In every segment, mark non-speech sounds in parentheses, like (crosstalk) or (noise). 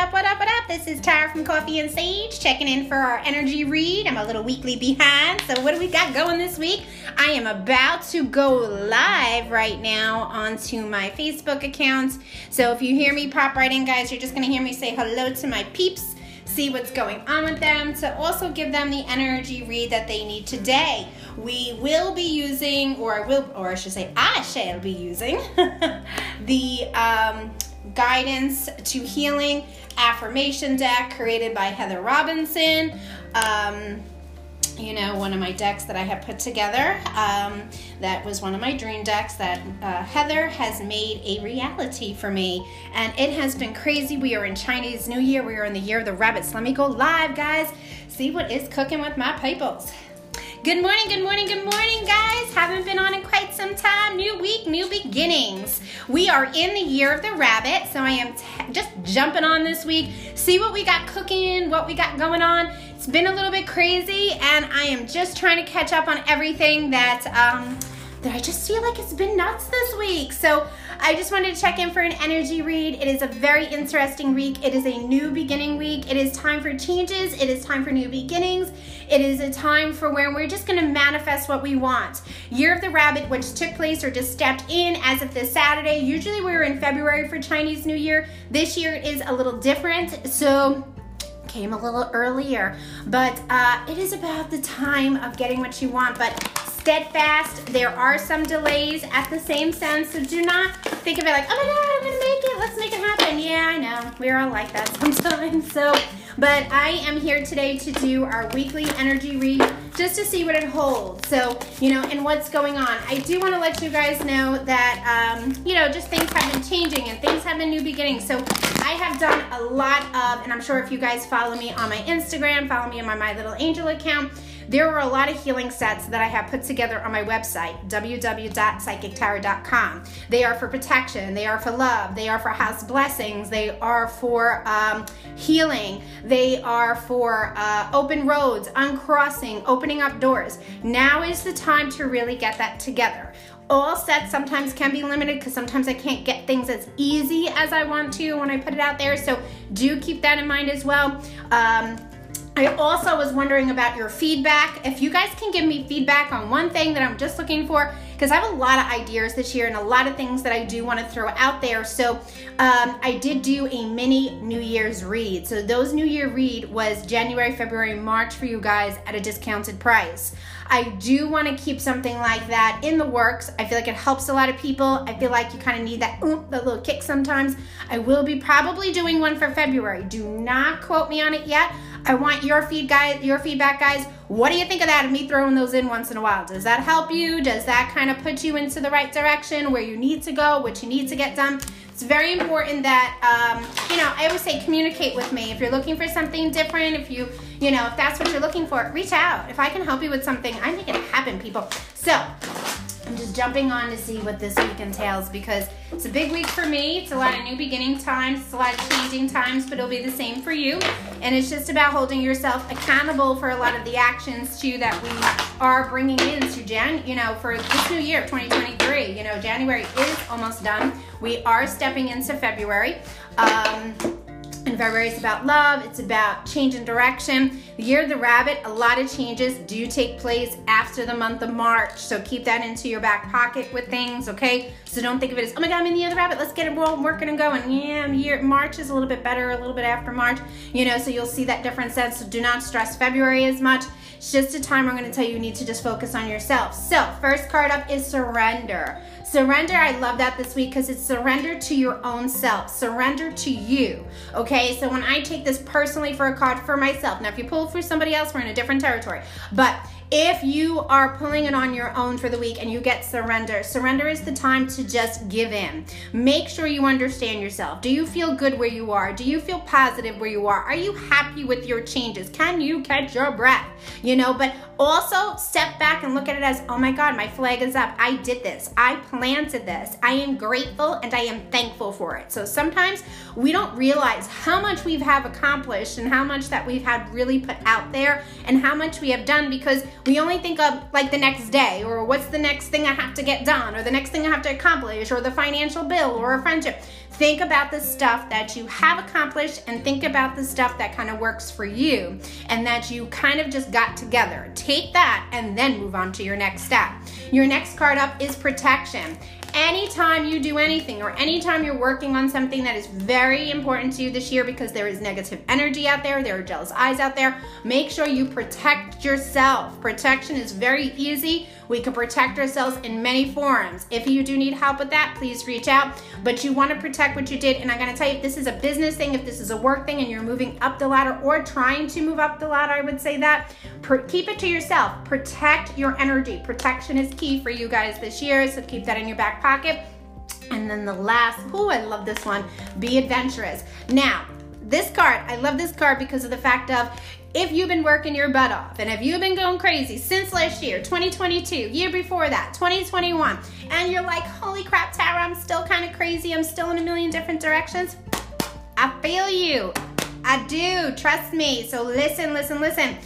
up, what up, what up? This is Tara from Coffee and Sage checking in for our energy read. I'm a little weekly behind. So, what do we got going this week? I am about to go live right now onto my Facebook account. So, if you hear me pop right in, guys, you're just to hear me say hello to my peeps see what's going on with them, to also give them the energy read that they need today. We will be using, or I will, or I should say, I shall be using (laughs) the um, guidance to healing affirmation deck created by Heather Robinson. Um, you know, one of my decks that I have put together. Um, that was one of my dream decks that uh, Heather has made a reality for me. And it has been crazy. We are in Chinese New Year. We are in the year of the rabbits. Let me go live, guys. See what is cooking with my peoples. Good morning, good morning, good morning, guys. Haven't been on in quite some time. New week, new beginnings. We are in the year of the rabbit, so I am t- just jumping on this week. See what we got cooking, what we got going on. It's been a little bit crazy, and I am just trying to catch up on everything that um, that I just feel like it's been nuts this week. So I just wanted to check in for an energy read. It is a very interesting week. It is a new beginning week. It is time for changes. It is time for new beginnings. It is a time for where we're just going to manifest what we want. Year of the Rabbit, which took place or just stepped in as of this Saturday. Usually we're in February for Chinese New Year. This year is a little different. So came a little earlier but uh, it is about the time of getting what you want but steadfast. There are some delays at the same sense, so do not think of it like, oh my god, I'm gonna make it. Let's make it happen. Yeah, I know. We're all like that (laughs) sometimes. So, but I am here today to do our weekly energy read just to see what it holds. So, you know, and what's going on. I do want to let you guys know that, um, you know, just things have been changing and things have been new beginnings. So, I have done a lot of, and I'm sure if you guys follow me on my Instagram, follow me on my My Little Angel account there are a lot of healing sets that I have put together on my website, www.psychictarot.com. They are for protection, they are for love, they are for house blessings, they are for um, healing, they are for uh, open roads, uncrossing, opening up doors. Now is the time to really get that together all sets sometimes can be limited because sometimes I can't get things as easy as I want to when I put it out there. So do keep that in mind as well. Um, I also was wondering about your feedback. If you guys can give me feedback on one thing that I'm just looking for, because I have a lot of ideas this year and a lot of things that I do want to throw out there. So um, I did do a mini New Year's read. So those New Year read was January, February, March for you guys at a discounted price. I do want to keep something like that in the works. I feel like it helps a lot of people. I feel like you kind of need that, oomph, that little kick sometimes. I will be probably doing one for February. Do not quote me on it yet. I want your feed guys, your feedback, guys. What do you think of that? Of me throwing those in once in a while? Does that help you? Does that kind of put you into the right direction where you need to go, what you need to get done? It's very important that um, you know. I always say communicate with me if you're looking for something different. If you you know if that's what you're looking for, reach out. If I can help you with something, I make it happen, people. So I'm just jumping on to see what this week entails because it's a big week for me. It's a lot of new beginning times, it's a lot of changing times, but it'll be the same for you. And it's just about holding yourself accountable for a lot of the actions too that we are bringing into Jan, you know, for this new year, 2023. You know, January is almost done. We are stepping into February. Um, February is about love, it's about change in direction. The year of the rabbit, a lot of changes do take place after the month of March. So keep that into your back pocket with things, okay? So don't think of it as, oh my God, I'm in the the rabbit, let's get it rolling, working and going. Yeah, year March is a little bit better, a little bit after March, you know, so you'll see that difference then. So do not stress February as much. It's just a time I'm gonna tell you you need to just focus on yourself. So first card up is surrender. Surrender, I love that this week because it's surrender to your own self, surrender to you. Okay, so when I take this personally for a card for myself, now if you pull for somebody else, we're in a different territory, but if you are pulling it on your own for the week and you get surrender, surrender is the time to just give in. Make sure you understand yourself. Do you feel good where you are? Do you feel positive where you are? Are you happy with your changes? Can you catch your breath? You know, but Also, step back and look at it as, oh my God, my flag is up. I did this. I planted this. I am grateful and I am thankful for it. So sometimes we don't realize how much we have accomplished and how much that we've had really put out there and how much we have done because we only think of like the next day or what's the next thing I have to get done or the next thing I have to accomplish or the financial bill or a friendship. Think about the stuff that you have accomplished and think about the stuff that kind of works for you and that you kind of just got together. Take that and then move on to your next step. Your next card up is protection anytime you do anything or anytime you're working on something that is very important to you this year because there is negative energy out there, there are jealous eyes out there, make sure you protect yourself. Protection is very easy. We can protect ourselves in many forms. If you do need help with that, please reach out. But you want to protect what you did. And I'm going to tell you if this is a business thing, if this is a work thing, and you're moving up the ladder or trying to move up the ladder, I would say that. keep it to yourself. Protect your energy. Protection is key for you guys this year. So keep that in your back pocket. And then the last, oh, I love this one be adventurous. Now, this card, I love this card because of the fact of if you've been working your butt off and if you've been going crazy since last year, 2022, year before that, 2021, and you're like, holy crap, Tara, I'm still kind of crazy, I'm still in a million different directions, I feel you. I do, trust me. So listen, listen, listen.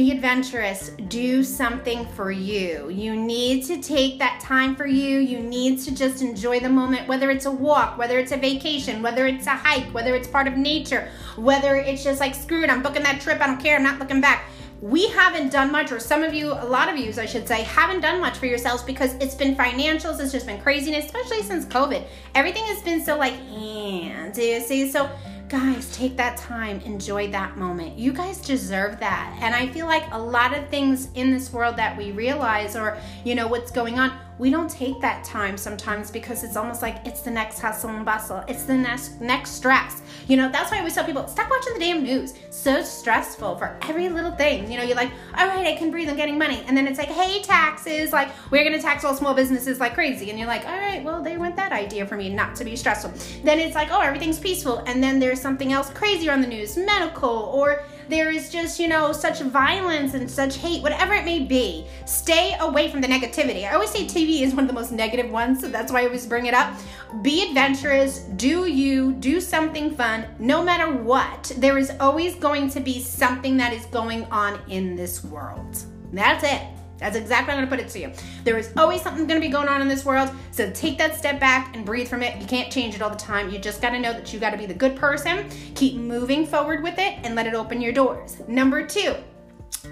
Be adventurous. Do something for you. You need to take that time for you. You need to just enjoy the moment, whether it's a walk, whether it's a vacation, whether it's a hike, whether it's part of nature, whether it's just like, screw it, I'm booking that trip, I don't care, I'm not looking back. We haven't done much, or some of you, a lot of you, I should say, haven't done much for yourselves because it's been financials, it's just been craziness, especially since COVID. Everything has been so like, and do you see? So guys, take that time, enjoy that moment. You guys deserve that. And I feel like a lot of things in this world that we realize or, you know, what's going on, we don't take that time sometimes because it's almost like it's the next hustle and bustle. It's the next next stress. You know, that's why always tell people, stop watching the damn news. So stressful for every little thing. You know, you're like, oh, all right, I can breathe, I'm getting money. And then it's like, hey, taxes, like we're gonna tax all small businesses like crazy. And you're like, all right, well, they went that idea for me not to be stressful. Then it's like, oh, everything's peaceful. And then there's something else crazier on the news, medical, or there is just, you know, such violence and such hate, whatever it may be, stay away from the negativity. I always say TV is one of the most negative ones, so that's why I always bring it up. Be adventurous, do you, do something fun, no matter what. There is always going to be something that is going on in this world. That's it. That's exactly how I'm gonna put it to you. There is always something gonna be going on in this world, so take that step back and breathe from it. You can't change it all the time. You just gotta know that you gotta be the good person, keep moving forward with it, and let it open your doors. Number two,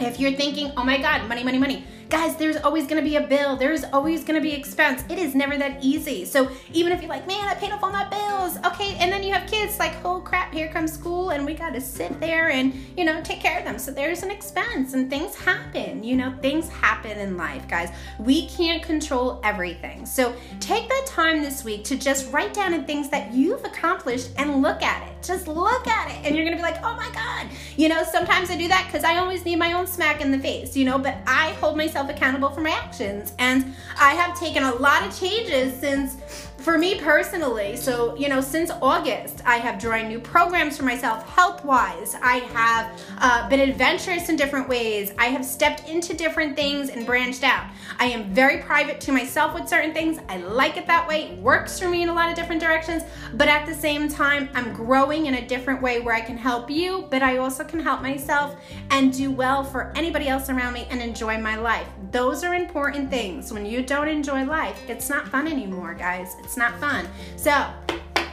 if you're thinking, oh my God, money, money, money, Guys, there's always gonna be a bill. There's always gonna be expense. It is never that easy. So even if you're like, man, I paid off all my bills, okay, and then you have kids, like, oh crap, here comes school, and we gotta sit there and, you know, take care of them. So there's an expense and things happen. You know, things happen in life, guys. We can't control everything. So take that time this week to just write down the things that you've accomplished and look at it. Just look at it. And you're gonna be like, oh my God. You know, sometimes I do that because I always need my own smack in the face, you know, but I hold myself myself accountable for my actions. And I have taken a lot of changes since for me personally, so you know, since August, I have joined new programs for myself health wise. I have uh, been adventurous in different ways. I have stepped into different things and branched out. I am very private to myself with certain things. I like it that way. It works for me in a lot of different directions, but at the same time, I'm growing in a different way where I can help you, but I also can help myself and do well for anybody else around me and enjoy my life. Those are important things. When you don't enjoy life, it's not fun anymore, guys. It's not fun. So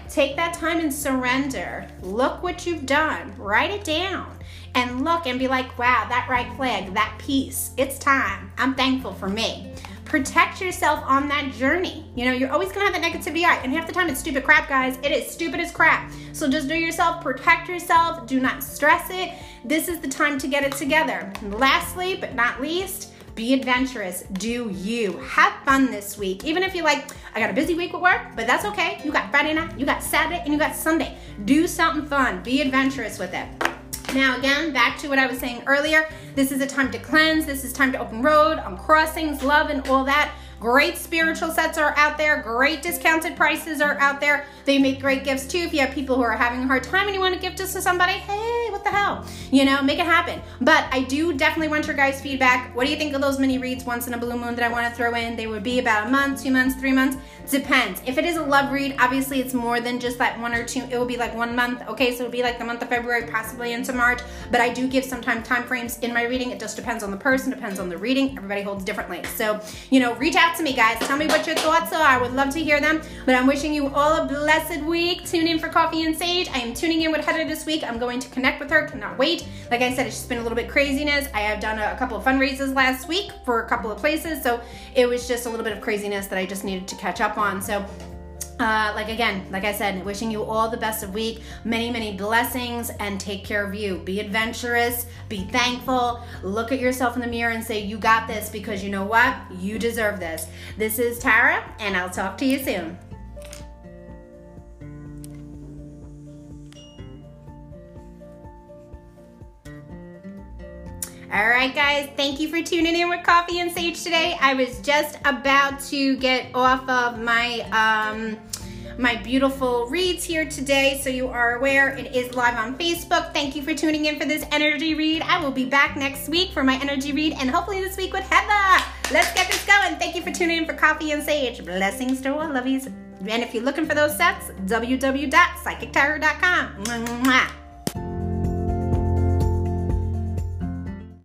take that time and surrender. Look what you've done. Write it down and look and be like, wow, that right flag, that piece. It's time. I'm thankful for me. Protect yourself on that journey. You know, you're always gonna have that negativity eye, and half the time it's stupid crap, guys. It is stupid as crap. So just do yourself, protect yourself, do not stress it. This is the time to get it together. And lastly, but not least, be adventurous. Do you. Have fun this week. Even if you're like, I got a busy week with work, but that's okay. You got Friday night, you got Saturday, and you got Sunday. Do something fun. Be adventurous with it. Now, again, back to what I was saying earlier. This is a time to cleanse. This is time to open road on crossings, love, and all that Great spiritual sets are out there. Great discounted prices are out there. They make great gifts too. If you have people who are having a hard time and you want to gift this to somebody, hey, what the hell? You know, make it happen. But I do definitely want your guys' feedback. What do you think of those mini reads once in a blue moon that I want to throw in? They would be about a month, two months, three months. Depends. If it is a love read, obviously it's more than just that one or two. It will be like one month. Okay, so it'll be like the month of February, possibly into March. But I do give sometimes time frames in my reading. It just depends on the person, depends on the reading. Everybody holds differently. So, you know, reach out to me, guys. Tell me what your thoughts are. I would love to hear them. But I'm wishing you all a blessed week. Tune in for Coffee and Sage. I am tuning in with Heather this week. I'm going to connect with her. Cannot wait. Like I said, it's just been a little bit craziness. I have done a, a couple of fundraisers last week for a couple of places. So it was just a little bit of craziness that I just needed to catch up on. So uh, like again, like I said, wishing you all the best of week, many, many blessings, and take care of you. Be adventurous, be thankful, look at yourself in the mirror and say, You got this because you know what? You deserve this. This is Tara, and I'll talk to you soon. All right, guys, thank you for tuning in with Coffee and Sage today. I was just about to get off of my um, my beautiful reads here today, so you are aware it is live on Facebook. Thank you for tuning in for this energy read. I will be back next week for my energy read, and hopefully this week with Heather. Let's get this going. Thank you for tuning in for Coffee and Sage. Blessings to all, lovies. And if you're looking for those sets, www.psychictarot.com.